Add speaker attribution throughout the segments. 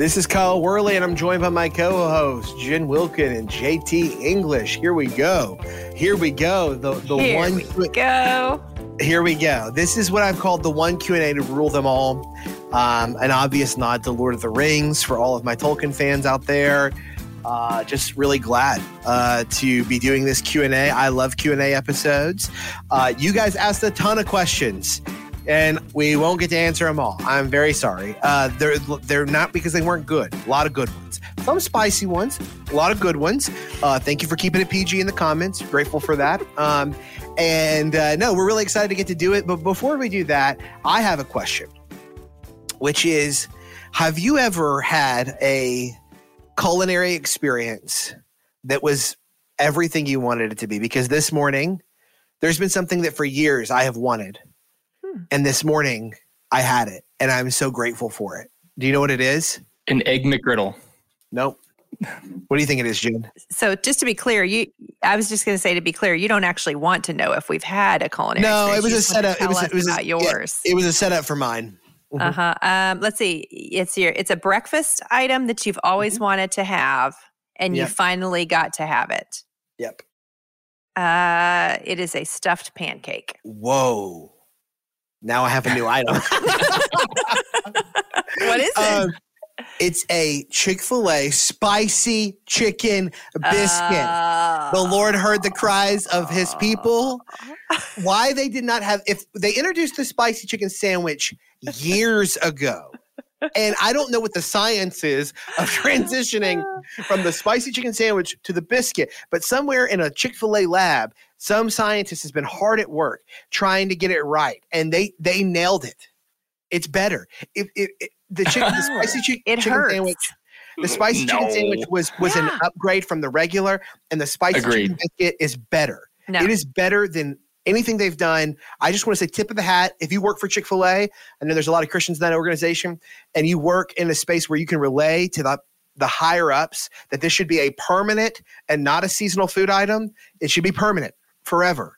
Speaker 1: This is Kyle Worley, and I'm joined by my co-host Jen Wilkin and JT English. Here we go. Here we go. The the
Speaker 2: Here
Speaker 1: one.
Speaker 2: we go.
Speaker 1: Here we go. This is what I've called the one Q and A to rule them all. Um, an obvious nod to Lord of the Rings for all of my Tolkien fans out there. Uh, just really glad uh, to be doing this q&a i love Q and A episodes. Uh, you guys asked a ton of questions, and we won't get to answer them all. I'm very sorry. Uh, they're they're not because they weren't good. A lot of good ones, some spicy ones, a lot of good ones. Uh, thank you for keeping it PG in the comments. Grateful for that. Um, and uh, no, we're really excited to get to do it. But before we do that, I have a question, which is Have you ever had a culinary experience that was everything you wanted it to be? Because this morning, there's been something that for years I have wanted.
Speaker 2: Hmm.
Speaker 1: And this morning, I had it. And I'm so grateful for it. Do you know what it is?
Speaker 3: An egg McGriddle.
Speaker 1: Nope. What do you think it is, Jen?
Speaker 2: So just to be clear, you I was just going to say to be clear, you don't actually want to know if we've had a culinary.
Speaker 1: No, it was
Speaker 2: You
Speaker 1: a
Speaker 2: just want
Speaker 1: setup. It was
Speaker 2: tell
Speaker 1: a- it was
Speaker 2: us
Speaker 1: a-
Speaker 2: about
Speaker 1: yeah,
Speaker 2: yours.
Speaker 1: It was a setup for mine. Mhm.
Speaker 2: Uh huh. Um, let's see. It's your. It's a breakfast item that you've always
Speaker 1: Mm-hmm.
Speaker 2: wanted to have, and you finally got to have it.
Speaker 1: Yep.
Speaker 2: Uh, it is a stuffed pancake.
Speaker 1: Whoa. Now I have a new item.
Speaker 2: What is it?
Speaker 1: Um, it's a Chick fil A spicy chicken biscuit. the Lord heard the cries of his people. Why they did not have, if they introduced the spicy chicken sandwich years ago, and I don't know what the science is of transitioning from the spicy chicken sandwich to the biscuit, but somewhere in a Chick fil A lab, some scientist has been hard at work trying to get it right, and they they nailed it. It's better. If, if, if the chicken, the spicy chi-
Speaker 2: It
Speaker 1: chicken
Speaker 2: hurts.
Speaker 1: sandwich, the spicy chicken sandwich was was an upgrade from the regular, and the spicy
Speaker 3: Agreed.
Speaker 1: chicken biscuit is better.
Speaker 2: No.
Speaker 1: It is better than anything they've done. I just want to say tip of the hat. If you work for Chick fil A, I know there's a lot of Christians in that organization, and you work in a space where you can relay to the the higher ups that this should be a permanent and not a seasonal food item. It should be permanent forever.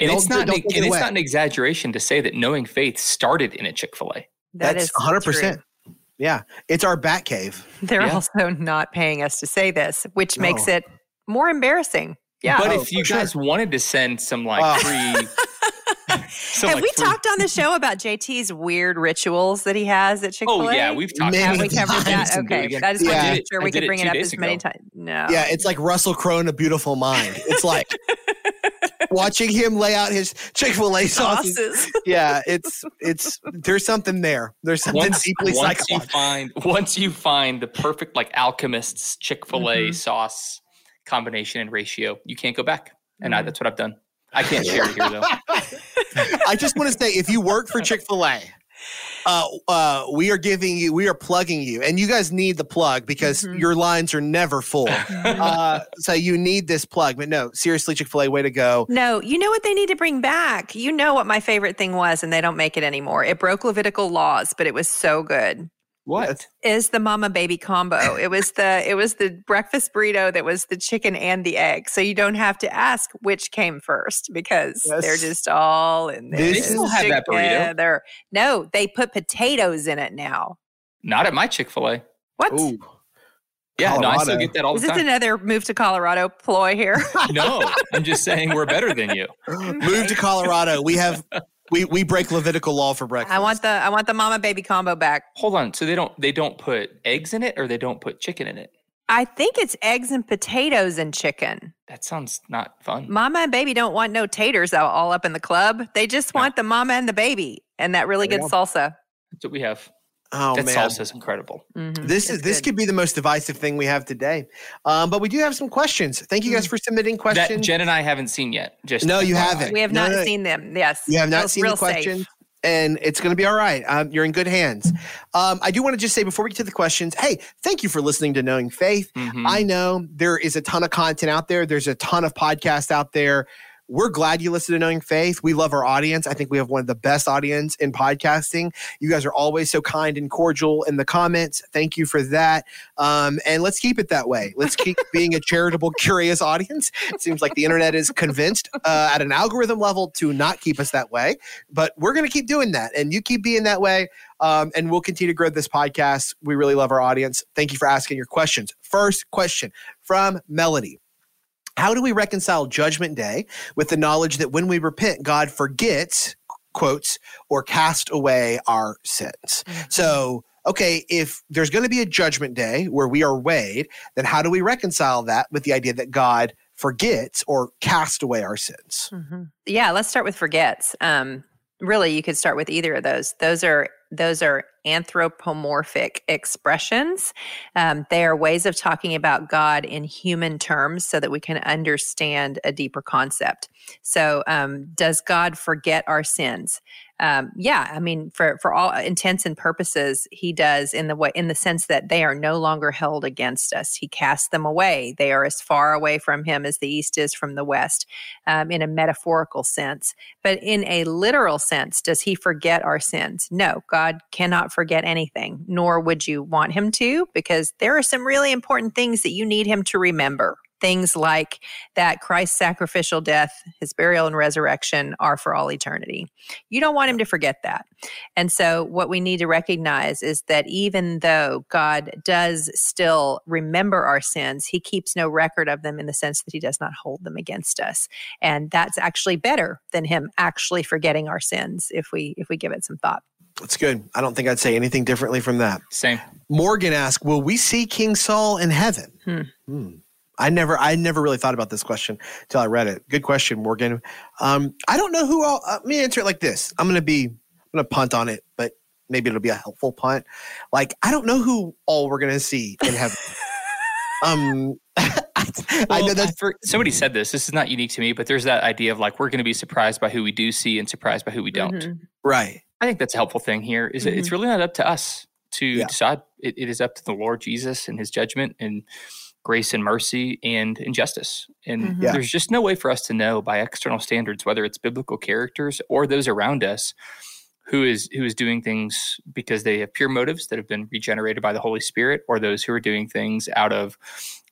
Speaker 3: And
Speaker 1: Don't
Speaker 3: it's not
Speaker 1: don't
Speaker 3: an,
Speaker 1: take it
Speaker 3: it's not an exaggeration to say that knowing faith started in a Chick-fil-A.
Speaker 2: That
Speaker 1: That's
Speaker 2: is
Speaker 1: 100.
Speaker 2: true.
Speaker 1: percent Yeah, it's our bat cave.
Speaker 2: They're
Speaker 3: Yeah.
Speaker 2: also not paying us to say this, which makes it more embarrassing. Yeah.
Speaker 3: But
Speaker 1: Oh,
Speaker 3: if you
Speaker 1: for sure.
Speaker 3: guys wanted to send some like
Speaker 1: Oh.
Speaker 3: free some,
Speaker 2: Have
Speaker 3: like,
Speaker 2: we
Speaker 3: free-
Speaker 2: talked on the show about JT's weird rituals that he has at Chick Fil A?
Speaker 3: Oh yeah, we've talked
Speaker 1: Many
Speaker 3: about
Speaker 2: we covered
Speaker 1: times
Speaker 2: that?
Speaker 3: and
Speaker 2: Okay,
Speaker 3: again.
Speaker 2: I just
Speaker 1: Yeah.
Speaker 2: want to
Speaker 1: I
Speaker 2: make sure we
Speaker 3: did
Speaker 2: could bring it
Speaker 3: two
Speaker 2: up
Speaker 3: days
Speaker 2: as many times. No.
Speaker 1: Yeah, it's like Russell Crowe in A Beautiful Mind. It's like watching him lay out his Chick Fil A sauces.
Speaker 2: sauces.
Speaker 1: Yeah, it's it's there's something there. There's something
Speaker 3: Once,
Speaker 1: deeply
Speaker 3: once you find once you find the perfect like alchemist's Chick-fil-A
Speaker 2: Mhm.
Speaker 3: sauce combination and ratio, you can't go back. And I,
Speaker 2: Mhm.
Speaker 3: that's what I've done. I can't share it here though.
Speaker 1: I just want to say, if you work for Chick Fil A, uh, uh, we are giving you, we are plugging you, and you guys need the plug because
Speaker 2: Mhm.
Speaker 1: your lines are never full. uh, so you need this plug. But no, seriously, Chick Fil A, way to go!
Speaker 2: No, you know what they need to bring back? You know what my favorite thing was, and they don't make it anymore. It broke Levitical laws, but it was so good.
Speaker 3: What?
Speaker 2: Is the mama baby combo. It was the it was the breakfast burrito that was the chicken and the egg. So you don't have to ask which came first because they're just all in there.
Speaker 1: They still
Speaker 3: have that burrito.
Speaker 2: No, they put potatoes in it now.
Speaker 3: Not at my Chick-fil-A.
Speaker 2: What?
Speaker 1: Ooh,
Speaker 3: Yeah, no, I still get that all the time.
Speaker 2: Is this another move to Colorado ploy here?
Speaker 3: no, I'm just saying we're better than you.
Speaker 1: move to Colorado. We have we we break Levitical law for breakfast.
Speaker 2: I want the I want the mama baby combo back.
Speaker 3: Hold on. So they don't they don't put eggs in it or they don't put chicken in it.
Speaker 2: I think it's eggs and potatoes and chicken.
Speaker 3: That sounds not fun.
Speaker 2: Mama and baby don't want no taters all- all up in the club. They just
Speaker 3: No.
Speaker 2: want the mama and the baby and that really
Speaker 1: There
Speaker 2: good
Speaker 1: you
Speaker 2: salsa.
Speaker 3: That's what we have.
Speaker 1: Oh
Speaker 3: that
Speaker 1: man,
Speaker 3: salsa is incredible.
Speaker 2: Mhm.
Speaker 1: This is this
Speaker 2: good.
Speaker 1: could be the most divisive thing we have today. Um, but we do have some questions. Thank you guys
Speaker 2: Mm.
Speaker 1: for submitting
Speaker 3: That
Speaker 1: questions.
Speaker 3: Jen and I haven't seen yet. Just
Speaker 1: No, you haven't.
Speaker 2: We have
Speaker 1: No,
Speaker 2: not
Speaker 1: no.
Speaker 2: seen them. Yes.
Speaker 1: You have not
Speaker 2: Real-
Speaker 1: seen the questions.
Speaker 2: safe.
Speaker 1: and it's going to be all right. Um, you're in good hands. Um, I do want to just say before we get to the questions, hey, thank you for listening to Knowing Faith.
Speaker 3: Mhm.
Speaker 1: I know there is a ton of content out there. There's a ton of podcasts out there. We're glad you listen to Knowing Faith. We love our audience. I think we have one of the best audience in podcasting. You guys are always so kind and cordial in the comments. Thank you for that. Um, and let's keep it that way. Let's keep being a charitable, curious audience. It seems like the internet is convinced uh, at an algorithm level to not keep us that way, but we're going to keep doing that. And you keep being that way. Um, and we'll continue to grow this podcast. We really love our audience. Thank you for asking your questions. First question from Melody. How do we reconcile Judgment Day with the knowledge that when we repent, God forgets, quotes, or cast away our sins? Mm-hmm. So, okay, if there's going to be a Judgment Day where we are weighed, then how do we reconcile that with the idea that God forgets or cast away our sins?
Speaker 2: Mm-hmm. Yeah, let's start with forgets. Um, really, you could start with either of those. Those are those are anthropomorphic expressions. Um, they are ways of talking about God in human terms so that we can understand a deeper concept. So, um, does God forget our sins? Um, yeah, I mean, for for all intents and purposes, he does in the way in the sense that they are no longer held against us. He casts them away. They are as far away from him as the east is from the west, um, in a metaphorical sense. But in a literal sense, does he forget our sins? No, God cannot forget anything. Nor would you want him to, because there are some really important things that you need him to remember things like that Christ's sacrificial death, his burial, and resurrection are for all eternity. You don't want him to forget that. And so, what we need to recognize is that even though God does still remember our sins, he keeps no record of them in the sense that he does not hold them against us. And that's actually better than him actually forgetting our sins if we if we give it some thought.
Speaker 1: That's good. I don't think I'd say anything differently from that.
Speaker 3: Same.
Speaker 1: Morgan asked, "Will we see King Saul in heaven?" Hmm. Hmm. I never, I never really thought about this question until I read it. Good question, Morgan. Um, I don't know who. I'll, uh, let me answer it like this. I'm gonna be, I'm gonna punt on it, but maybe it'll be a helpful punt. Like I don't know who all we're gonna see in heaven. um,
Speaker 3: well, I know that for, somebody said this. This is not unique to me, but there's that idea of like we're going to be surprised by who we do see and surprised by who we don't. Mm-hmm.
Speaker 1: Right.
Speaker 3: I think that's a helpful thing here. Is mm-hmm. it's really not up to us to yeah. decide. It, it is up to the Lord Jesus and His judgment and grace and mercy and injustice. And mm-hmm. yeah. there's just no way for us to know by external standards whether it's biblical characters or those around us who is who is doing things because they have pure motives that have been regenerated by the Holy Spirit or those who are doing things out of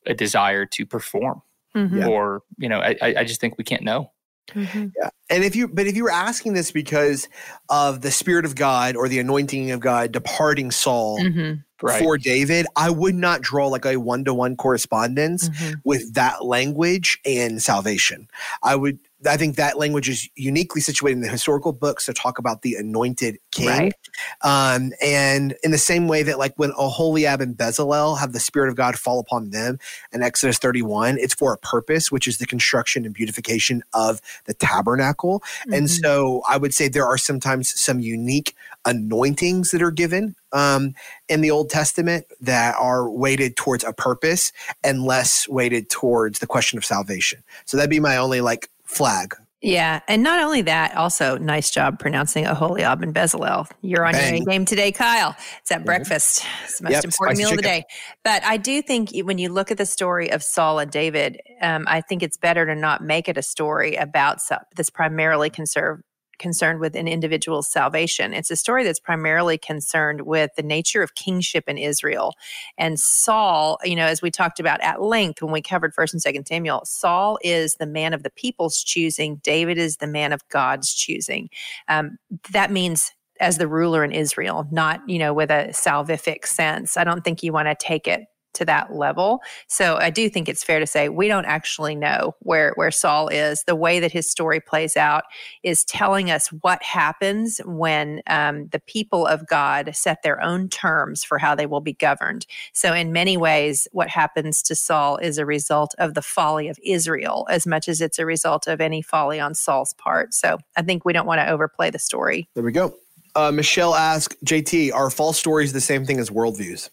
Speaker 3: a desire to perform. Mm-hmm. Or, you know, I, I just think we can't know.
Speaker 1: Mm-hmm. Yeah. And if you, but if you were asking this because of the Spirit of God or the anointing of God departing Saul mm-hmm. right. for David, I would not draw like a one to one correspondence mm-hmm. with that language and salvation. I would, I think that language is uniquely situated in the historical books to talk about the anointed king. Right. Um, and in the same way that, like, when Aholiab and Bezalel have the Spirit of God fall upon them in Exodus 31, it's for a purpose, which is the construction and beautification of the tabernacle. Mm-hmm. And so I would say there are sometimes some unique anointings that are given um, in the Old Testament that are weighted towards a purpose and less weighted towards the question of salvation. So that'd be my only like flag.
Speaker 2: Yeah, and not only that, also nice job pronouncing a Aholiab and Bezalel. You're on Bang. your game today, Kyle. It's at breakfast. It's the most yep, important meal chicken. of the day. But I do think when you look at the story of Saul and David, um, I think it's better to not make it a story about this primarily conserve, concerned with an individual's salvation. It's a story that's primarily concerned with the nature of kingship in Israel. And Saul, you know, as we talked about at length when we covered 1st and 2nd Samuel, Saul is the man of the people's choosing, David is the man of God's choosing. Um, that means as the ruler in Israel, not, you know, with a salvific sense. I don't think you want to take it to that level. So I do think it's fair to say we don't actually know where where Saul is. The way that his story plays out is telling us what happens when um, the people of God set their own terms for how they will be governed. So in many ways, what happens to Saul is a result of the folly of Israel as much as it's a result of any folly on Saul's part. So I think we don't want to overplay the story.
Speaker 1: There we go. Uh, Michelle asked, JT, are false stories the same thing as worldviews?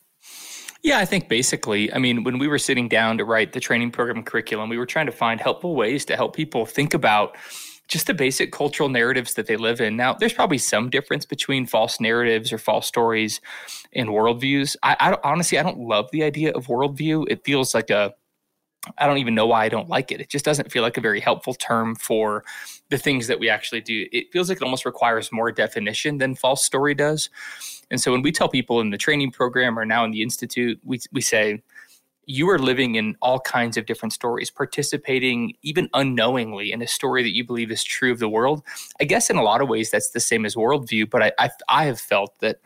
Speaker 3: Yeah, I think basically, I mean, when we were sitting down to write the training program curriculum, we were trying to find helpful ways to help people think about just the basic cultural narratives that they live in. Now, there's probably some difference between false narratives or false stories and worldviews. I, I honestly, I don't love the idea of worldview. It feels like a I don't even know why I don't like it. It just doesn't feel like a very helpful term for the things that we actually do. It feels like it almost requires more definition than false story does. And so when we tell people in the training program or now in the institute, we we say you are living in all kinds of different stories, participating even unknowingly in a story that you believe is true of the world. I guess in a lot of ways that's the same as worldview, but I I, I have felt that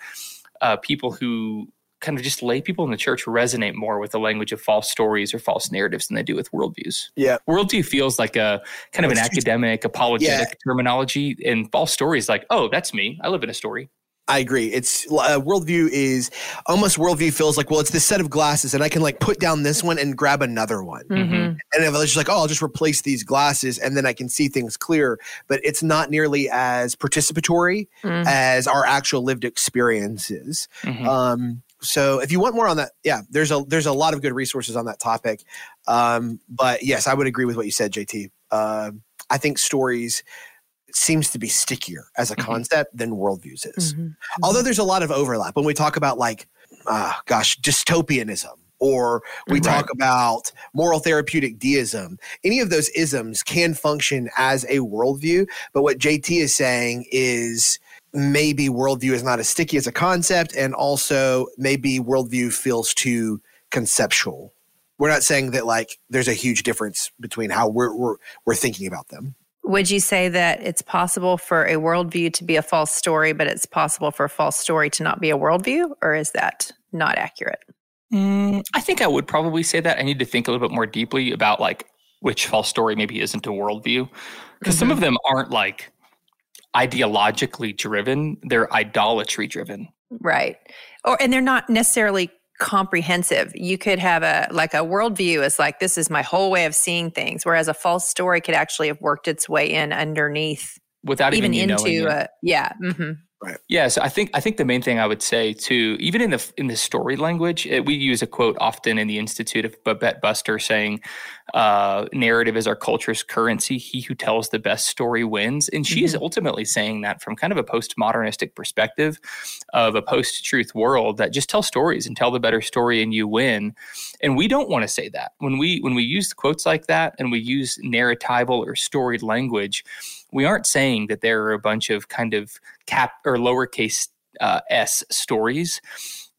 Speaker 3: uh, people who kind of just lay people in the church resonate more with the language of false stories or false narratives than they do with worldviews.
Speaker 1: Yeah.
Speaker 3: Worldview feels like a kind of an academic, apologetic yeah. terminology, and false stories like, oh, that's me. I live in a story.
Speaker 1: I agree. It's uh, worldview is almost worldview feels like well, it's this set of glasses, and I can like put down this one and grab another one. Mm-hmm. And if I was just like, oh, I'll just replace these glasses, and then I can see things clear. But it's not nearly as participatory mm-hmm. as our actual lived experiences. Mm-hmm. Um, so if you want more on that, yeah, there's a there's a lot of good resources on that topic. Um, but yes, I would agree with what you said, JT. Uh, I think stories seems to be stickier as a mm-hmm. concept than worldviews is. Mm-hmm. mm-hmm. Although there's a lot of overlap when we talk about like, uh, gosh, dystopianism or we right. talk about moral therapeutic deism. Any of those isms can function as a worldview. But what JT is saying is maybe worldview is not as sticky as a concept, and also maybe worldview feels too conceptual. We're not saying that like there's a huge difference between how we're we're, we're thinking about them.
Speaker 2: Would you say that it's possible for a worldview to be a false story, but it's possible for a false story to not be a worldview, or is that not accurate?
Speaker 3: Mm, I think I would probably say that. I need to think a little bit more deeply about like which false story maybe isn't a worldview, because mm-hmm. some of them aren't like ideologically driven; they're idolatry driven.
Speaker 2: Right. Or and they're not necessarily comprehensive. You could have a like a worldview is like this is my whole way of seeing things, whereas a false story could actually have worked its way in underneath,
Speaker 3: without even, even into
Speaker 2: a yeah. Mm-hmm.
Speaker 3: Right. Yeah. So I think I think the main thing I would say too, even in the in the story language, it, we use a quote often in the Institute of Bobette Buster saying, uh, "Narrative is our culture's currency. He who tells the best story wins." And she's mm-hmm. ultimately saying that from kind of a postmodernistic perspective of a post-truth world that just tell stories and tell the better story and you win. And we don't want to say that when we when we use quotes like that and we use narratival or storied language we aren't saying that there are a bunch of kind of cap or lowercase uh, s stories.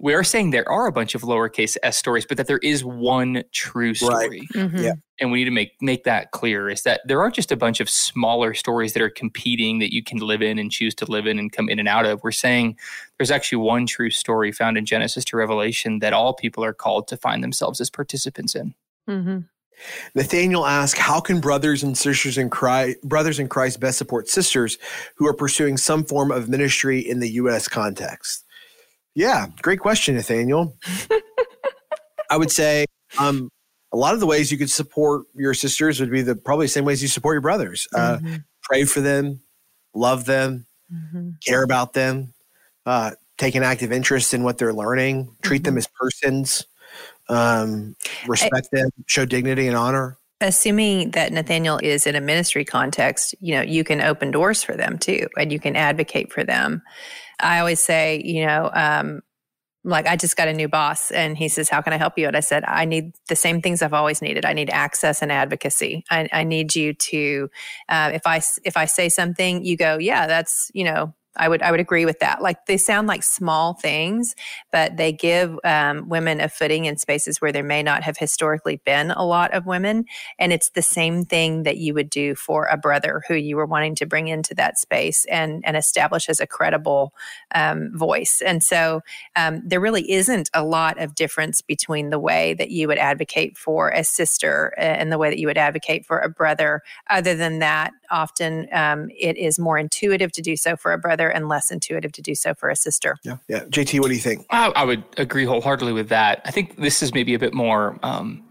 Speaker 3: We are saying there are a bunch of lowercase s stories, but that there is one true story.
Speaker 1: Right. Mm-hmm. Yeah.
Speaker 3: And we need to make make that clear is that there aren't just a bunch of smaller stories that are competing that you can live in and choose to live in and come in and out of. We're saying there's actually one true story found in Genesis to Revelation that all people are called to find themselves as participants in.
Speaker 1: Mm-hmm. Nathaniel asks, "How can brothers and sisters in Christ, brothers in Christ, best support sisters who are pursuing some form of ministry in the U.S. context?" Yeah, great question, Nathaniel. I would say um, a lot of the ways you could support your sisters would be the probably the same ways you support your brothers. Uh, mm-hmm. Pray for them, love them, mm-hmm. care about them, uh, take an active interest in what they're learning, treat mm-hmm. them as persons um, respect I, them, show dignity and honor.
Speaker 2: Assuming that Nathaniel is in a ministry context, you know, you can open doors for them too, and you can advocate for them. I always say, you know, um, like I just got a new boss and he says, how can I help you? And I said, I need the same things I've always needed. I need access and advocacy. I, I need you to, uh, if I, if I say something, you go, yeah, that's, you know, I would I would agree with that. Like they sound like small things, but they give um, women a footing in spaces where there may not have historically been a lot of women. And it's the same thing that you would do for a brother who you were wanting to bring into that space and and establish as a credible um, voice. And so um, there really isn't a lot of difference between the way that you would advocate for a sister and the way that you would advocate for a brother. Other than that, often um, it is more intuitive to do so for a brother and less intuitive to do so for a sister.
Speaker 1: Yeah. Yeah. JT, what do you think?
Speaker 3: I, I would agree wholeheartedly with that. I think this is maybe a bit more um,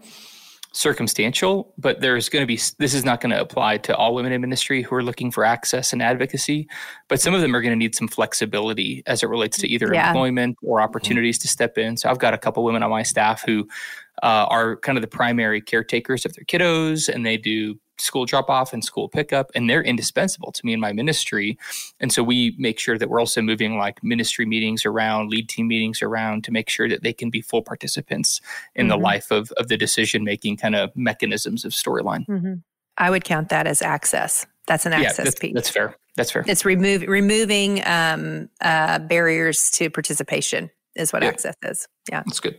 Speaker 3: circumstantial, but there's going to be, this is not going to apply to all women in ministry who are looking for access and advocacy, but some of them are going to need some flexibility as it relates to either yeah. employment or opportunities to step in. So I've got a couple women on my staff who uh, are kind of the primary caretakers of their kiddos and they do school drop off and school pickup, and they're indispensable to me in my ministry. And so we make sure that we're also moving like ministry meetings around, lead team meetings around to make sure that they can be full participants in mm-hmm. the life of, of the decision making kind of mechanisms of storyline.
Speaker 2: Mm-hmm. I would count that as access. That's an access
Speaker 3: yeah, that's,
Speaker 2: piece.
Speaker 3: That's fair. That's fair.
Speaker 2: It's remove, removing um, uh, barriers to participation is what yeah. access is. Yeah.
Speaker 3: That's good.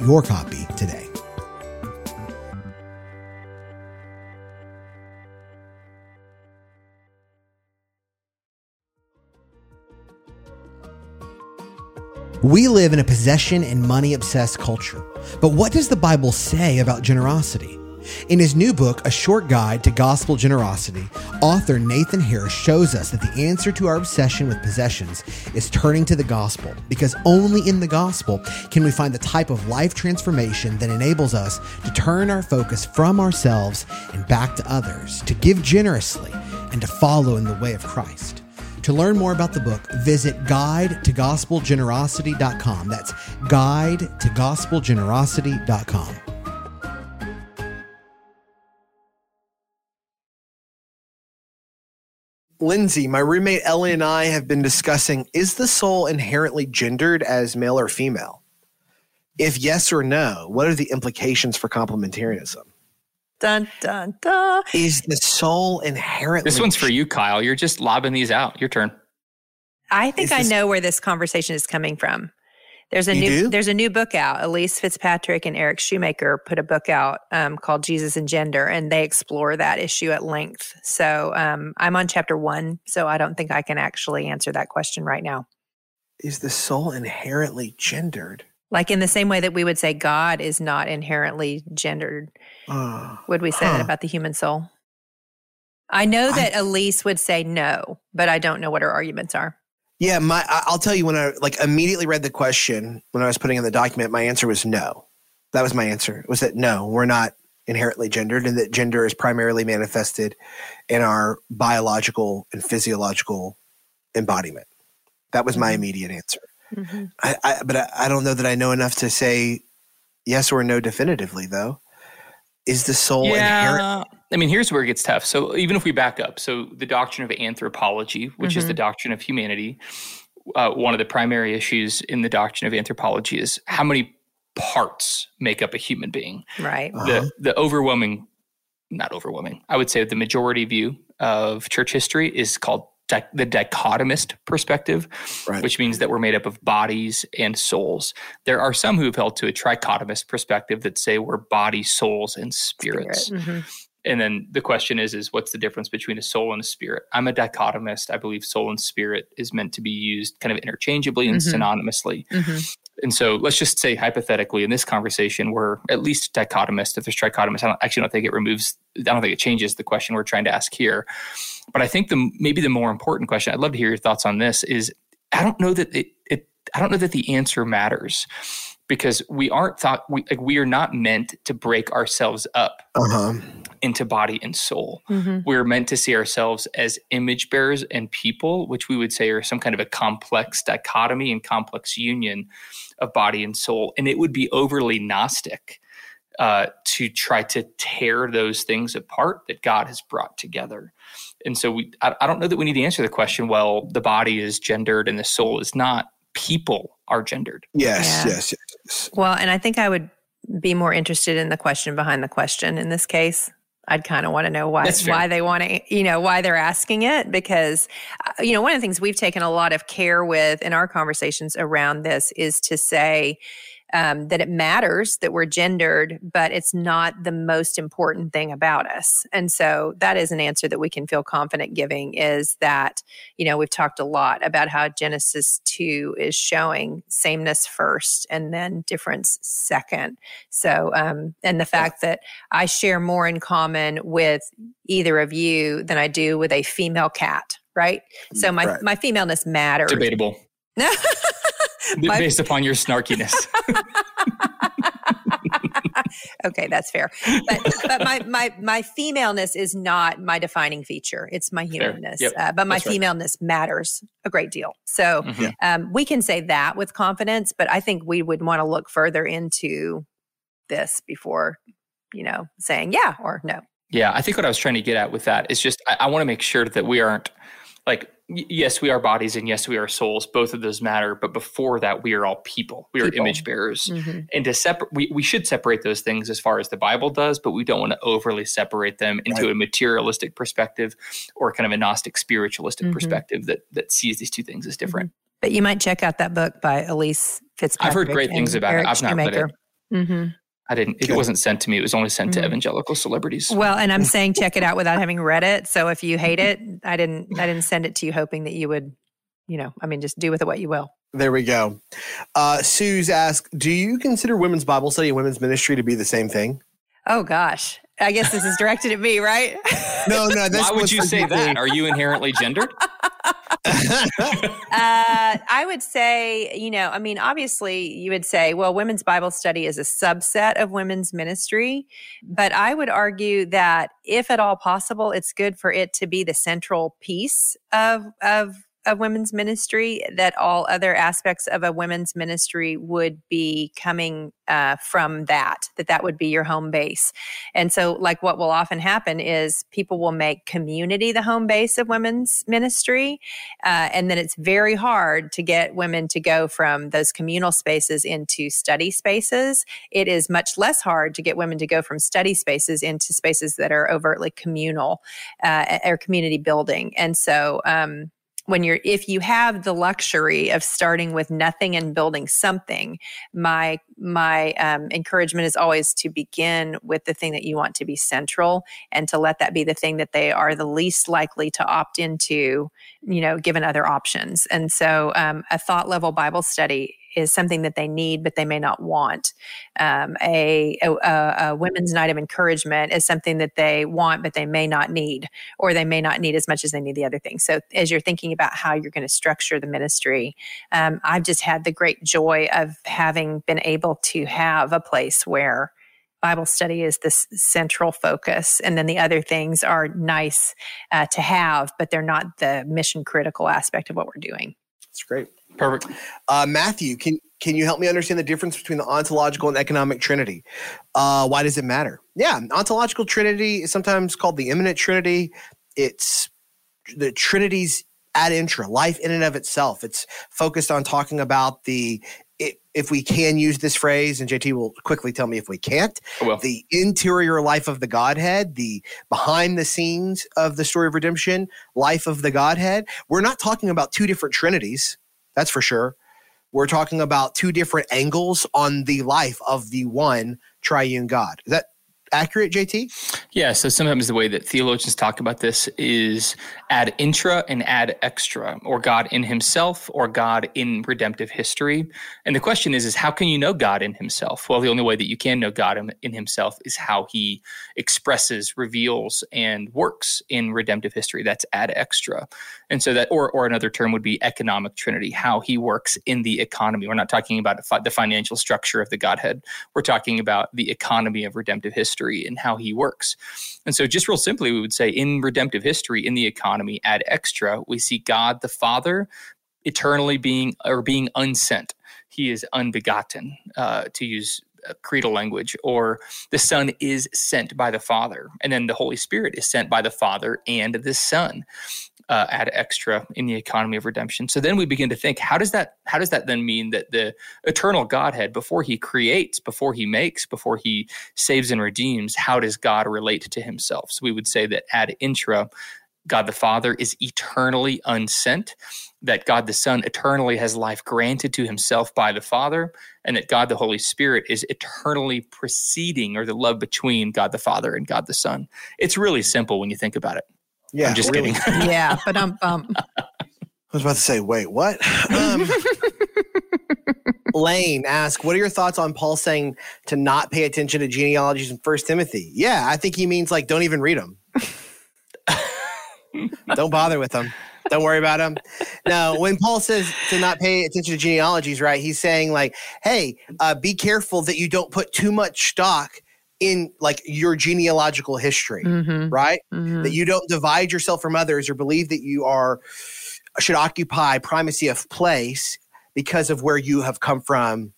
Speaker 4: your copy today. We live in a possession and money obsessed culture. But what does the Bible say about generosity? In his new book, A Short Guide to Gospel Generosity, author Nathan Harris shows us that the answer to our obsession with possessions is turning to the gospel, because only in the gospel can we find the type of life transformation that enables us to turn our focus from ourselves and back to others, to give generously, and to follow in the way of Christ. To learn more about the book, visit guide to gospelgenerosity.com. That's guide to gospelgenerosity.com.
Speaker 1: Lindsay, my roommate Ellie and I have been discussing is the soul inherently gendered as male or female? If yes or no, what are the implications for complementarianism?
Speaker 2: Dun dun dun.
Speaker 1: Is the soul inherently
Speaker 3: This one's for you, Kyle. You're just lobbing these out. Your turn.
Speaker 2: I think I know where this conversation is coming from. There's a you new do? there's a new book out. Elyse Fitzpatrick and Eric Schumacher put a book out um, called Jesus and Gender, and they explore that issue at length. So um, I'm on chapter one, so I don't think I can actually answer that question right now.
Speaker 1: Is the soul inherently gendered?
Speaker 2: Like in the same way that we would say God is not inherently gendered, uh, would we say huh. that about the human soul? I know that I, Elyse would say no, but I don't know what her arguments are.
Speaker 1: Yeah, my I'll tell you when I like immediately read the question when I was putting in the document, my answer was no. That was my answer. Was that no, we're not inherently gendered and that gender is primarily manifested in our biological and physiological embodiment. That was my mm-hmm. immediate answer. Mm-hmm. I, I, but I, I don't know that I know enough to say yes or no definitively, though. Is the soul yeah. inherent?
Speaker 3: I mean, here's where it gets tough. So even if we back up, so the doctrine of anthropology, which mm-hmm. is the mm-hmm. doctrine of humanity, uh, one of the primary issues in the doctrine of anthropology is how many parts make up a human being.
Speaker 2: Right.
Speaker 3: Uh-huh. The the overwhelming, not overwhelming, I would say the majority view of church history is called di- the dichotomist perspective, right. which means that we're made up of bodies and souls. There are some who have held to a trichotomist perspective that say we're bodies, souls, and spirits. Spirit. Mm-hmm and then the question is is what's the difference between a soul and a spirit i'm a dichotomist i believe soul and spirit is meant to be used kind of interchangeably and mm-hmm. synonymously mm-hmm. and so let's just say hypothetically in this conversation we're at least dichotomist if there's trichotomist i don't, actually don't think it removes i don't think it changes the question we're trying to ask here but i think the maybe the more important question i'd love to hear your thoughts on this is i don't know that it, it i don't know that the answer matters because we aren't thought we like we are not meant to break ourselves up uh-huh. Into body and soul. Mm-hmm. We're meant to see ourselves as image bearers and people, which we would say are some kind of a complex dichotomy and complex union of body and soul. And it would be overly gnostic uh, to try to tear those things apart that God has brought together. And so we, I, I don't know that we need to answer the question. Well, the body is gendered and the soul is not people are gendered.
Speaker 1: Yes, yeah. yes, yes.
Speaker 2: Well, and I think I would be more interested in the question behind the question in this case. I'd kind of want to know why why they want to, you know, why they're asking it because uh, you know, one of the things we've taken a lot of care with in our conversations around this is to say um, that it matters that we're gendered, but it's not the most important thing about us. And so that is an answer that we can feel confident giving is that, you know, we've talked a lot about how Genesis 2 is showing sameness first and then difference second. So, um, and the fact that I share more in common with either of you than I do with a female cat, right? So my, right. my femaleness matters.
Speaker 3: Debatable. my, based upon your snarkiness.
Speaker 2: okay, that's fair. But, but my, my, my femaleness is not my defining feature. It's my humanness. Yep. Uh, but my that's femaleness right. matters a great deal. So mm-hmm. um, we can say that with confidence, but I think we would want to look further into this before, you know, saying yeah or no.
Speaker 3: Yeah, I think what I was trying to get at with that is just I, I want to make sure that we aren't like yes, we are bodies and yes, we are souls. Both of those matter. But before that, we are all people. We are people. image bearers. Mm-hmm. And to separate, we, we should separate those things as far as the Bible does, but we don't want to overly separate them into right. a materialistic perspective or kind of a Gnostic spiritualistic mm-hmm. perspective that, that sees these two things as different. Mm-hmm.
Speaker 2: But you might check out that book by Elyse Fitzpatrick.
Speaker 3: I've heard great things about Eric it. I've not read it. Mm-hmm. I didn't. It wasn't sent to me. It was only sent mm-hmm. to evangelical celebrities.
Speaker 2: Well, and I'm saying check it out without having read it. So if you hate it, I didn't. I didn't send it to you hoping that you would. You know, I mean, just do with it what you will.
Speaker 1: There we go. Uh, Sue's asked, "Do you consider women's Bible study and women's ministry to be the same thing?"
Speaker 2: Oh gosh, I guess this is directed at me, right?
Speaker 1: No, no.
Speaker 3: Why would you say that? Are you inherently gendered?
Speaker 2: uh, I would say, you know, I mean, obviously, you would say, well, women's Bible study is a subset of women's ministry. But I would argue that if at all possible, it's good for it to be the central piece of, of of women's ministry that all other aspects of a women's ministry would be coming uh, from that that that would be your home base. And so like what will often happen is people will make community the home base of women's ministry uh, and then it's very hard to get women to go from those communal spaces into study spaces. It is much less hard to get women to go from study spaces into spaces that are overtly communal uh, or community building. And so um, when you're if you have the luxury of starting with nothing and building something my my um, encouragement is always to begin with the thing that you want to be central and to let that be the thing that they are the least likely to opt into you know given other options. And so um, a thought level bible study is something that they need, but they may not want. Um, a, a, a, women's night of encouragement is something that they want, but they may not need, or they may not need as much as they need the other things. So, as you're thinking about how you're going to structure the ministry, um, I've just had the great joy of having been able to have a place where Bible study is this central focus, and then the other things are nice uh, to have, but they're not the mission critical aspect of what we're doing.
Speaker 1: That's great.
Speaker 3: Perfect.
Speaker 1: Uh, Matthew, can can you help me understand the difference between the ontological and economic trinity? Uh, why does it matter? Yeah, ontological trinity is sometimes called the immanent trinity. It's the trinity's ad intra, life in and of itself. It's focused on talking about the if we can use this phrase, and JT will quickly tell me if we can't, the interior life of the Godhead, the behind the scenes of the story of redemption, life of the Godhead. We're not talking about two different trinities. That's for sure. We're talking about two different angles on the life of the one triune God. That accurate, JT?
Speaker 3: Yeah. So sometimes the way that theologians talk about this is ad intra and ad extra, or God in Himself, or God in redemptive history. And the question is, is how can you know God in Himself? Well, the only way that you can know God in, Himself is how He expresses, reveals, and works in redemptive history. That's ad extra. And so that, or or another term would be economic Trinity, how He works in the economy. We're not talking about the financial structure of the Godhead. We're talking about the economy of redemptive history history and how he works. And so, just real simply, we would say in redemptive history, in the economy, ad extra, we see God the Father eternally being or being unsent. He is unbegotten, uh, to use creedal language, or the Son is sent by the Father, and then the Holy Spirit is sent by the Father and the Son uh, ad extra in the economy of redemption. So then we begin to think, how does that how does that then mean that the eternal Godhead, before He creates, before He makes, before He saves and redeems, how does God relate to Himself? So we would say that ad intra God the Father is eternally unsent, that God the Son eternally has life granted to himself by the Father, and that God the Holy Spirit is eternally preceding or the love between God the Father and God the Son. It's really simple when you think about it. Yeah. I'm just really.
Speaker 2: kidding. yeah, but I'm um
Speaker 1: I was about to say, wait, what? Um, Lane asked, "What are your thoughts on Paul saying to not pay attention to genealogies in First Timothy?" Yeah, I think he means like don't even read them. don't bother with them. Don't worry about them. Now, when Paul says to not pay attention to genealogies, right? He's saying like, "Hey, uh, be careful that you don't put too much stock." In like your genealogical history, mm-hmm. right? Mm-hmm. That you don't divide yourself from others or believe that you are should occupy primacy of place because of where you have come from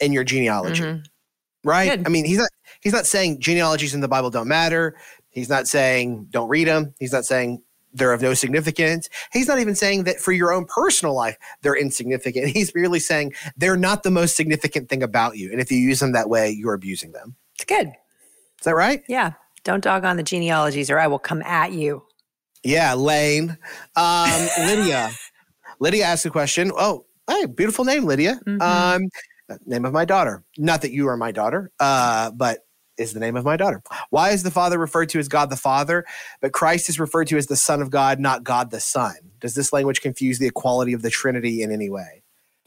Speaker 1: in your genealogy. Mm-hmm. Right? Good. I mean, he's not he's not saying genealogies in the Bible don't matter. He's not saying don't read them. He's not saying they're of no significance. He's not even saying that for your own personal life they're insignificant. He's merely saying they're not the most significant thing about you. And if you use them that way, you're abusing them.
Speaker 2: It's good.
Speaker 1: Is that right?
Speaker 2: Yeah. Don't dog on the genealogies or I will come at you.
Speaker 1: Yeah, Lane. Um, Lydia. Lydia asked a question. Oh, hey, beautiful name, Lydia. Mm-hmm. Um, name of my daughter. Not that you are my daughter, uh, but is the name of my daughter. Why is the Father referred to as God the Father, but Christ is referred to as the Son of God, not God the Son? Does this language confuse the equality of the Trinity in any way?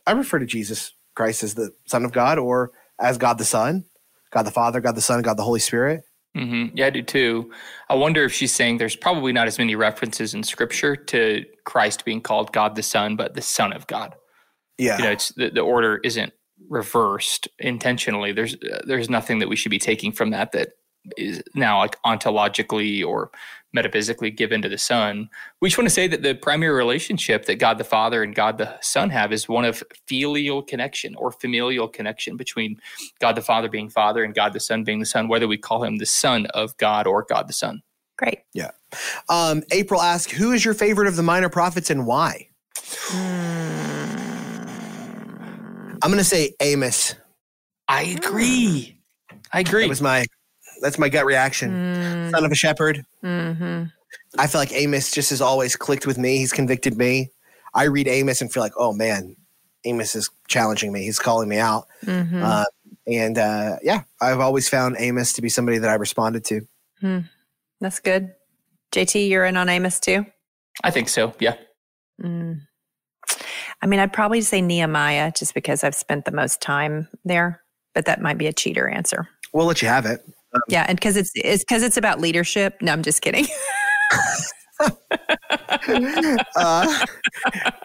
Speaker 1: I refer to Jesus Christ as the Son of God or as God the Son, God the Father, God the Son, God the Holy Spirit.
Speaker 3: Mm-hmm. Yeah, I do too. I wonder if she's saying there's probably not as many references in Scripture to Christ being called God the Son, but the Son of God.
Speaker 1: Yeah,
Speaker 3: you know, it's the, the order isn't reversed intentionally. There's uh, there's nothing that we should be taking from that that is now like ontologically or metaphysically given to the Son. We just want to say that the primary relationship that God the Father and God the Son have is one of filial connection or familial connection between God the Father being Father and God the Son being the Son, whether we call him the Son of God or God the Son.
Speaker 2: Great.
Speaker 1: Yeah. Um, April asks, who is your favorite of the minor prophets and why? Mm. I'm going to say Amos.
Speaker 3: I agree. I agree.
Speaker 1: That was my that's my gut reaction. Mm. Son of a shepherd. Mm-hmm. I feel like Amos just has always clicked with me. He's convicted me. I read Amos and feel like, oh man, Amos is challenging me. He's calling me out. Mm-hmm. Uh, and uh, yeah, I've always found Amos to be somebody that I responded to.
Speaker 2: Hmm. That's good. JT, you're in on Amos too?
Speaker 3: I think so. Yeah.
Speaker 2: Mm. I mean, I'd probably say Nehemiah just because I've spent the most time there, but that might be a cheater answer.
Speaker 1: We'll let you have it.
Speaker 2: Um, yeah, and because it's it's because it's about leadership. No, I'm just kidding.
Speaker 1: uh,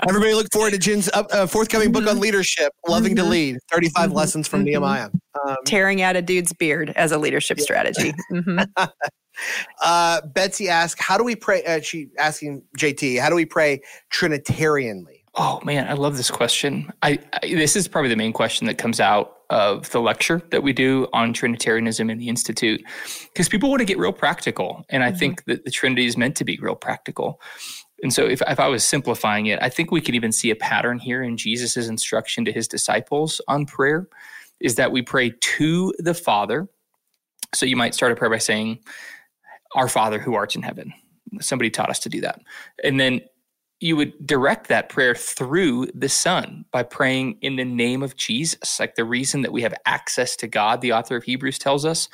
Speaker 1: everybody look forward to Jen's uh, forthcoming book on mm-hmm. leadership, Loving mm-hmm. to Lead 35 mm-hmm. Lessons from mm-hmm. Nehemiah.
Speaker 2: Um, Tearing out a dude's beard as a leadership yeah. strategy. Mm-hmm.
Speaker 1: uh, Betsy asked, How do we pray? Uh, she asking JT, How do we pray Trinitarianly?
Speaker 3: Oh man, I love this question. I, I, this is probably the main question that comes out of the lecture that we do on Trinitarianism in the Institute, because people want to get real practical, and I mm-hmm. think that the Trinity is meant to be real practical. And so, if, if I was simplifying it, I think we can even see a pattern here in Jesus' instruction to his disciples on prayer, is that we pray to the Father. So you might start a prayer by saying, "Our Father who art in heaven." Somebody taught us to do that, and then you would direct that prayer through the Son by praying in the name of Jesus. Like the reason that we have access to God, the author of Hebrews tells us,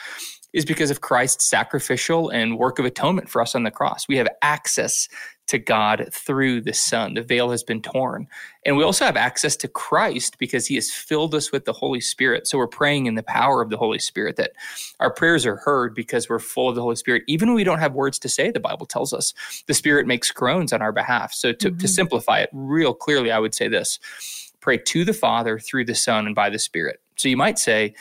Speaker 3: is because of Christ's sacrificial and work of atonement for us on the cross. We have access to God through the Son. The veil has been torn. And we also have access to Christ because he has filled us with the Holy Spirit. So we're praying in the power of the Holy Spirit that our prayers are heard because we're full of the Holy Spirit. Even when we don't have words to say, the Bible tells us the Spirit makes groans on our behalf. So to, mm-hmm. to simplify it real clearly, I would say this pray to the Father through the Son and by the Spirit. So you might say,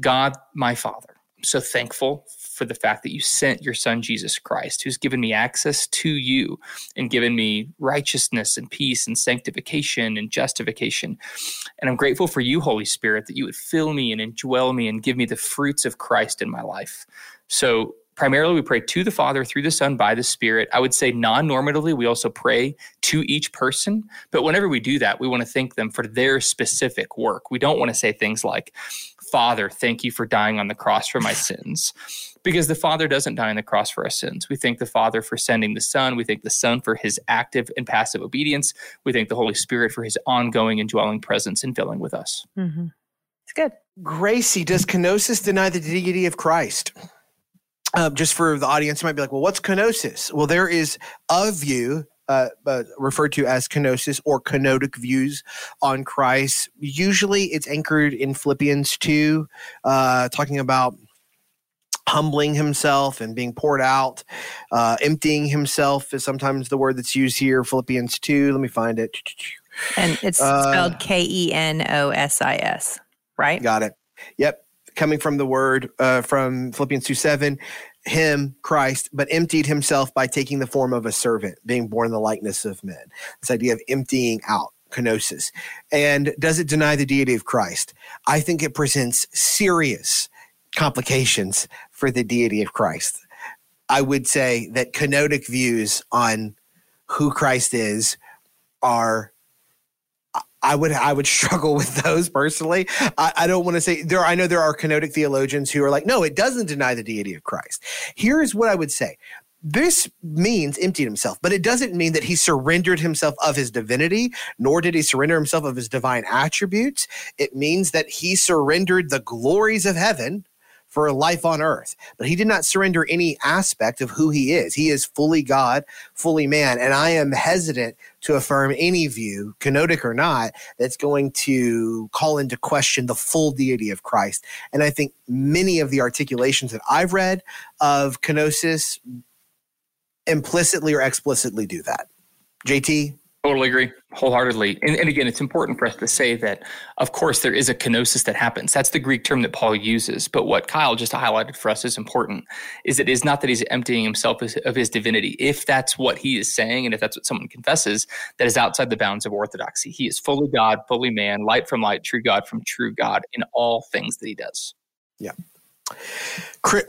Speaker 3: God, my Father. I'm so thankful for the fact that you sent your son Jesus Christ, who's given me access to you and given me righteousness and peace and sanctification and justification. And I'm grateful for you, Holy Spirit, that you would fill me and indwell me and give me the fruits of Christ in my life. So primarily we pray to the Father through the Son by the Spirit. I would say non normatively, we also pray to each person. But whenever we do that, we want to thank them for their specific work. We don't want to say things like, Father, thank you for dying on the cross for my sins. Because the Father doesn't die on the cross for our sins. We thank the Father for sending the Son. We thank the Son for his active and passive obedience. We thank the Holy Spirit for his ongoing and dwelling presence and filling with us.
Speaker 2: Mm-hmm. It's good.
Speaker 1: Gracie, does kenosis deny the deity of Christ? Um, just for the audience, might be like, well, what's kenosis? Well, there is a view uh, uh, referred to as kenosis or kenotic views on Christ. Usually it's anchored in Philippians 2, uh, talking about humbling himself and being poured out. Uh, emptying himself is sometimes the word that's used here. Philippians 2, let me find it.
Speaker 2: And it's uh, spelled K E N O S I S, right?
Speaker 1: Got it. Yep. Coming from the word uh, from Philippians 2 7, him, Christ, but emptied himself by taking the form of a servant, being born in the likeness of men. This idea of emptying out, kenosis. And does it deny the deity of Christ? I think it presents serious complications for the deity of Christ. I would say that kenotic views on who Christ is are I would I would struggle with those personally. I, I don't want to say there. I know there are kenotic theologians who are like, no, it doesn't deny the deity of Christ. Here's what I would say: this means emptied himself, but it doesn't mean that he surrendered himself of his divinity, nor did he surrender himself of his divine attributes. It means that he surrendered the glories of heaven for life on earth. But he did not surrender any aspect of who he is. He is fully God, fully man. And I am hesitant to affirm any view, kenotic or not, that's going to call into question the full deity of Christ. And I think many of the articulations that I've read of kenosis implicitly or explicitly do that. JT?
Speaker 3: Totally agree, wholeheartedly. And, and, again, it's important for us to say that, of course, there is a kenosis that happens. That's the Greek term that Paul uses. But what Kyle just highlighted for us is important is it is not that he's emptying himself of his divinity. If that's what he is saying, and if that's what someone confesses, that is outside the bounds of orthodoxy. He is fully God, fully man, light from light, true God from true God in all things that he does.
Speaker 1: Yeah.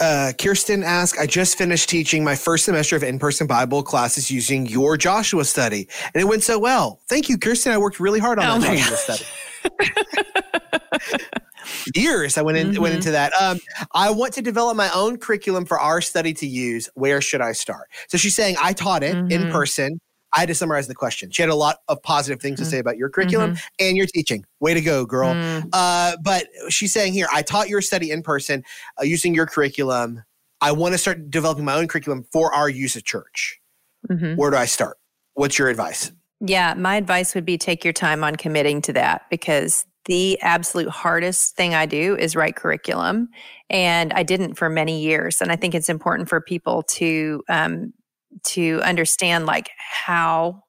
Speaker 1: Uh, Kirsten asked, I just finished teaching my first semester of in person Bible classes using your Joshua study, and it went so well. Thank you, Kirsten. I worked really hard on oh that Joshua study. Years I went in, mm-hmm. went into that. Um, I want to develop my own curriculum for our study to use. Where should I start? So she's saying I taught it mm-hmm. in person I had to summarize the question. She had a lot of positive things mm-hmm. to say about your curriculum mm-hmm. and your teaching. Way to go, girl. Mm. Uh, but she's saying here, I taught your study in person uh, using your curriculum. I want to start developing my own curriculum for our use at church. Mm-hmm. Where do I start? What's your advice?
Speaker 2: Yeah, my advice would be take your time on committing to that because the absolute hardest thing I do is write curriculum. And I didn't for many years. And I think it's important for people to um, to understand like how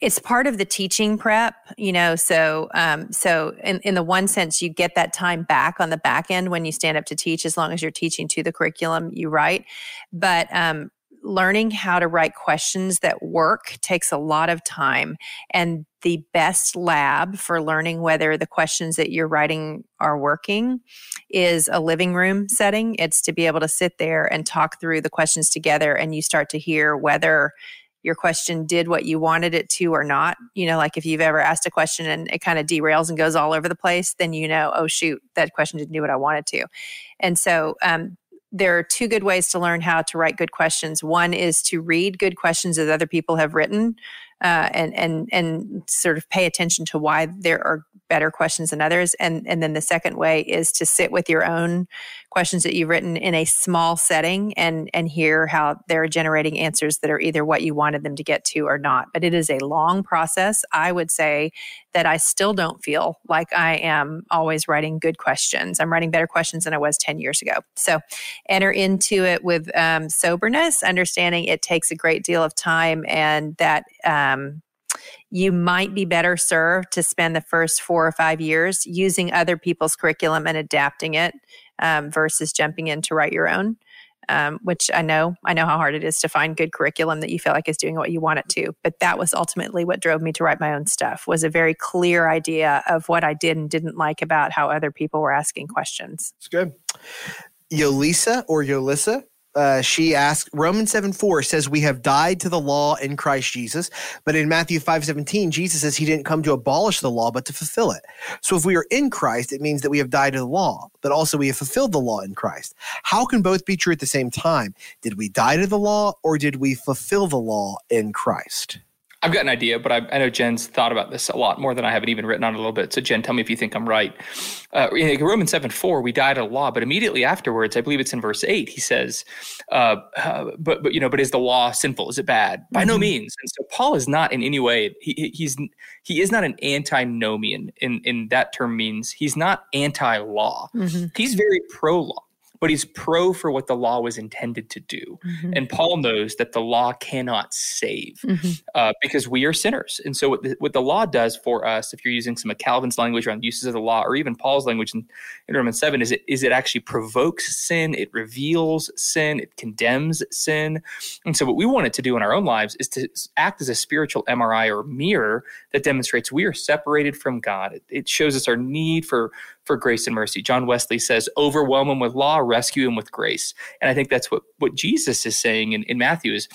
Speaker 2: it's part of the teaching prep you know so um, so in, in the one sense you get that time back on the back end when you stand up to teach as long as you're teaching to the curriculum you write. But um, learning how to write questions that work takes a lot of time. And the best lab for learning whether the questions that you're writing are working is a living room setting. It's to be able to sit there and talk through the questions together, and you start to hear whether your question did what you wanted it to or not. You know, like if you've ever asked a question and it kind of derails and goes all over the place, then you know, oh, shoot, that question didn't do what I wanted to. And so um, there are two good ways to learn how to write good questions. One is to read good questions that other people have written, uh, and and and sort of pay attention to why there are better questions than others. And and then the second way is to sit with your own questions that you've written in a small setting and and hear how they're generating answers that are either what you wanted them to get to or not. But it is a long process. I would say that I still don't feel like I am always writing good questions. I'm writing better questions than I was 10 years ago. So enter into it with um, soberness, understanding it takes a great deal of time and that um, you might be better served to spend the first four or five years using other people's curriculum and adapting it um, versus jumping in to write your own. Um, which I know, I know how hard it is to find good curriculum that you feel like is doing what you want it to. But that was ultimately what drove me to write my own stuff. Was a very clear idea of what I did and didn't like about how other people were asking questions.
Speaker 1: It's good. Yolisa or Yolissa uh, she asked Romans 7 4 says we have died to the law in Christ Jesus. But in Matthew 5 17, Jesus says he didn't come to abolish the law, but to fulfill it. So if we are in Christ, it means that we have died to the law, but also we have fulfilled the law in Christ. How can both be true at the same time? Did we die to the law or did we fulfill the law in Christ?
Speaker 3: I've got an idea, but I, I, know Jen's thought about this a lot more than I have it even written on a little bit. So, Jen, tell me if you think I'm right. Uh, in Romans 7 4, we died to the law, but immediately afterwards, I believe it's in verse 8, he says, uh, uh, but, but, you know, but is the law sinful? Is it bad? By mm-hmm. no means. And so, Paul is not in any way, he, he's, he is not an antinomian in, in that term means he's not anti law. Mm-hmm. He's very pro law but he's pro for what the law was intended to do. Mm-hmm. And Paul knows that the law cannot save mm-hmm. uh, because we are sinners. And so, what the, what the, law does for us, if you're using some of Calvin's language around uses of the law, or even Paul's language in, in Romans 7, is it, is it actually provokes sin, it reveals sin, it condemns sin. And so, what we want it to do in our own lives is to act as a spiritual MRI or mirror that demonstrates we are separated from God. It, it shows us our need for for grace and mercy. John Wesley says, overwhelm him with law, rescue him with grace. And I think that's what, what Jesus is saying in, in Matthew is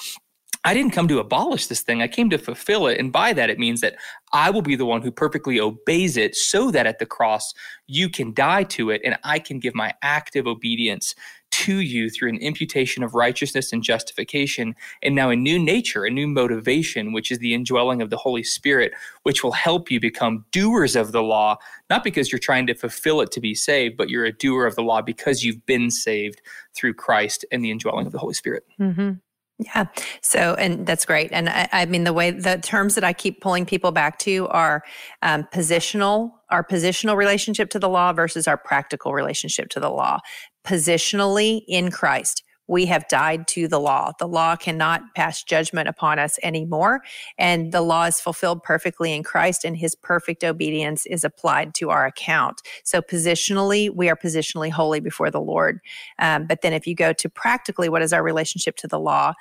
Speaker 3: I didn't come to abolish this thing. I came to fulfill it. And by that, it means that I will be the one who perfectly obeys it so that at the cross, you can die to it and I can give my active obedience to you through an imputation of righteousness and justification, and now a new nature, a new motivation, which is the indwelling of the Holy Spirit, which will help you become doers of the law, not because you're trying to fulfill it to be saved, but you're a doer of the law because you've been saved through Christ and the indwelling of the Holy Spirit.
Speaker 2: Mm-hmm. Yeah. So, and that's great. And I, I, mean, the way the terms that I keep pulling people back to are um, positional, our positional relationship to the law versus our practical relationship to the law. Positionally in Christ, we have died to the law. The law cannot pass judgment upon us anymore. And the law is fulfilled perfectly in Christ, and his perfect obedience is applied to our account. So, positionally, we are positionally holy before the Lord. Um, but then, if you go to practically, what is our relationship to the law?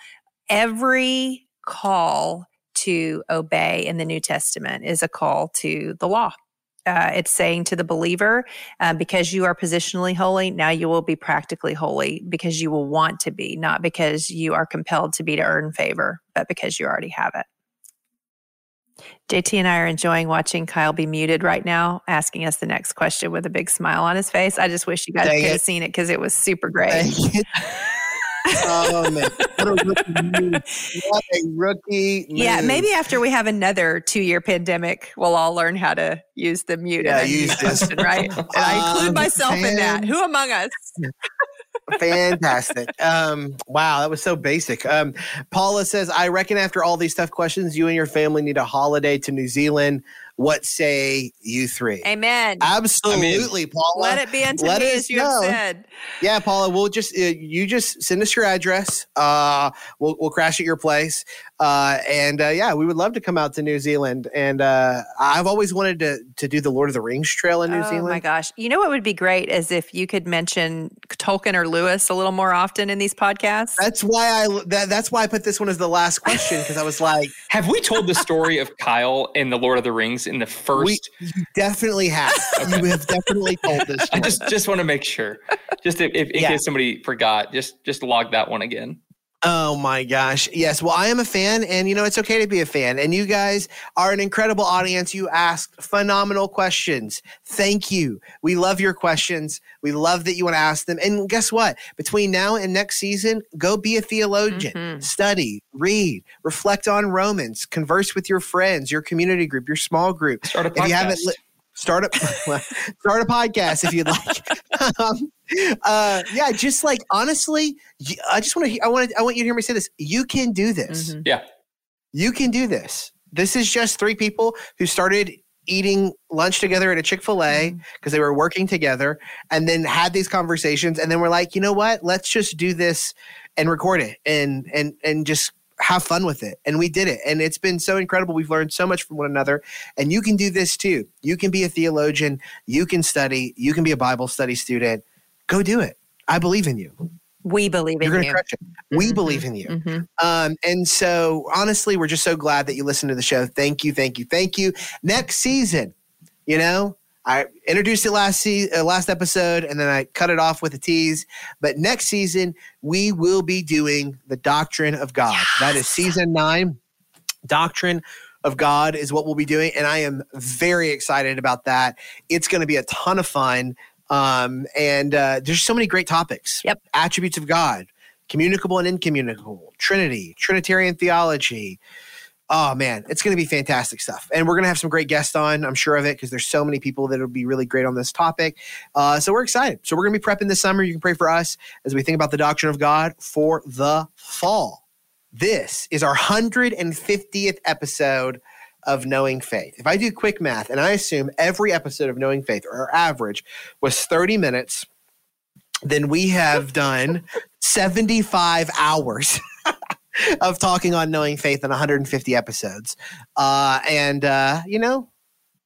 Speaker 2: Every call to obey in the New Testament is a call to the law uh, it's saying to the believer, uh, because you are positionally holy, now you will be practically holy because you will want to be, not because you are compelled to be to earn favor, but because you already have it. JT and I are enjoying watching Kyle be muted right now, asking us the next question with a big smile on his face. I just wish you guys Dang could it. have seen it because it was super great.
Speaker 1: oh man, what a rookie! What a rookie!
Speaker 2: Yeah, maybe after we have another two-year pandemic, we'll all learn how to use the mute.
Speaker 1: Yeah, use this,
Speaker 2: right? And I include um, myself in that. Who among us?
Speaker 1: Fantastic. Um, wow, that was so basic. Um, Paula says, I reckon after all these tough questions, you and your family need a holiday to New Zealand. What say you three?
Speaker 2: Amen.
Speaker 1: Absolutely, I mean, Paula.
Speaker 2: Let it be unto Let me as you know. have said.
Speaker 1: Yeah, Paula. We'll just uh, you just send us your address. Uh, we'll we'll crash at your place. Uh, and uh, yeah, we would love to come out to New Zealand. And uh, I've always wanted to to do the Lord of the Rings trail in New oh, Zealand.
Speaker 2: Oh my gosh! You know what would be great is if you could mention Tolkien or Lewis a little more often in these podcasts.
Speaker 1: That's why I that, that's why I put this one as the last question because I was like,
Speaker 3: have we told the story of Kyle in the Lord of the Rings in the first?
Speaker 1: We, you definitely have. okay. You have definitely told this.
Speaker 3: Story. I just just want to make sure, just if, if in yeah. case somebody forgot, just just log that one again.
Speaker 1: Oh my gosh. Yes. Well, I am a fan, and you know, it's okay to be a fan. And you guys are an incredible audience. You asked phenomenal questions. Thank you. We love your questions. We love that you want to ask them. And guess what? Between now and next season, go be a theologian, mm-hmm. study, read, reflect on Romans, converse with your friends, your community group, your small group.
Speaker 3: Start a podcast. If you haven't, li-
Speaker 1: start a start a podcast if you'd like. um, uh, yeah, just like honestly, I just want to. I want. I want you to hear me say this. You can do this.
Speaker 3: Mm-hmm. Yeah,
Speaker 1: you can do this. This is just three people who started eating lunch together at a Chick Fil A because mm-hmm. they were working together, and then had these conversations, and then we're like, you know what? Let's just do this and record it, and and and just have fun with it. And we did it. And it's been so incredible. We've learned so much from one another. And you can do this too. You can be a theologian. You can study. You can be a Bible study student. Go do it. I believe in you.
Speaker 2: We believe in You're
Speaker 1: you. Crush it. We mm-hmm. believe in you. Mm-hmm. Um, and so, honestly, we're just so glad that you listened to the show. Thank you, thank you, thank you. Next season, you know, I introduced it last se- uh, last episode, and then I cut it off with a tease. But next season, we will be doing the doctrine of God. Yes. That is season nine. Doctrine of God is what we'll be doing, and I am very excited about that. It's going to be a ton of fun, um, and uh, there's so many great topics.
Speaker 2: Yep,
Speaker 1: attributes of God, communicable and incommunicable, Trinity, Trinitarian theology oh man, it's going to be fantastic stuff. And we're going to have some great guests on, I'm sure of it, because there's so many people that will be really great on this topic. Uh, so we're excited. So we're going to be prepping this summer. You can pray for us as we think about the doctrine of God for the fall. This is our 150th episode of Knowing Faith. If I do quick math, and I assume every episode of Knowing Faith, or average, was 30 minutes, then we have done 75 hours of talking on knowing faith in 150 episodes. Uh, and, uh, you know,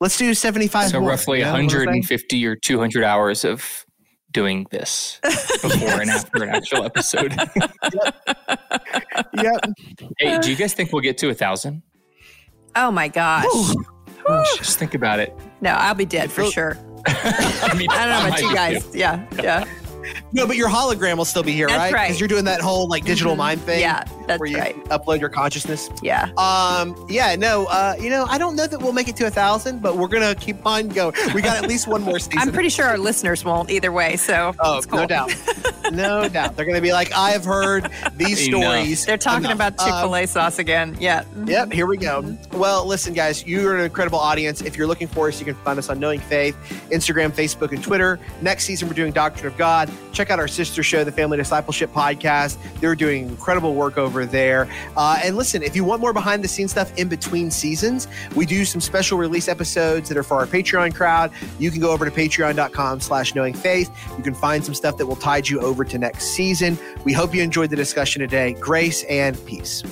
Speaker 1: let's do 75
Speaker 3: So
Speaker 1: more,
Speaker 3: roughly
Speaker 1: you know
Speaker 3: 150 or 200 hours of doing this before and after an actual episode.
Speaker 1: yep. yep.
Speaker 3: Hey, do you guys think we'll get to a thousand?
Speaker 2: Oh my gosh.
Speaker 3: Just think about it.
Speaker 2: No, I'll be dead for sure. I mean, I don't know about you guys. Yeah, yeah.
Speaker 1: No, but your hologram will still be here,
Speaker 2: That's
Speaker 1: right?
Speaker 2: right.
Speaker 1: Because you're doing that whole like digital
Speaker 2: Mhm.
Speaker 1: mind thing.
Speaker 2: Yeah, that's
Speaker 1: where you
Speaker 2: right.
Speaker 1: upload your consciousness.
Speaker 2: Yeah.
Speaker 1: Um, yeah, no, uh, you know, I don't know that we'll make it to a thousand, but we're gonna keep on going. We got at least one more season.
Speaker 2: I'm pretty sure our listeners won't either way. So
Speaker 1: Oh,
Speaker 2: it's cool.
Speaker 1: no doubt, no doubt. They're gonna be like, I've heard these
Speaker 3: Enough.
Speaker 1: stories.
Speaker 2: They're talking
Speaker 1: enough."
Speaker 2: about Chick Fil
Speaker 1: Um,
Speaker 2: A sauce again. Yeah.
Speaker 1: Yep, here we go. Well, listen, guys, you're an incredible audience. If you're looking for us, you can find us on Knowing Faith, Instagram, Facebook, and Twitter. Next season, we're doing Doctrine of God. Check out our sister show, the Family Discipleship Podcast. They're doing incredible work over there. Uh, and listen, if you want more behind the scenes stuff in between seasons, we do some special release episodes that are for our Patreon crowd. You can go over to patreon.com slash knowing faith. You can find some stuff that will tide you over to next season. We hope you enjoyed the discussion today. Grace and peace.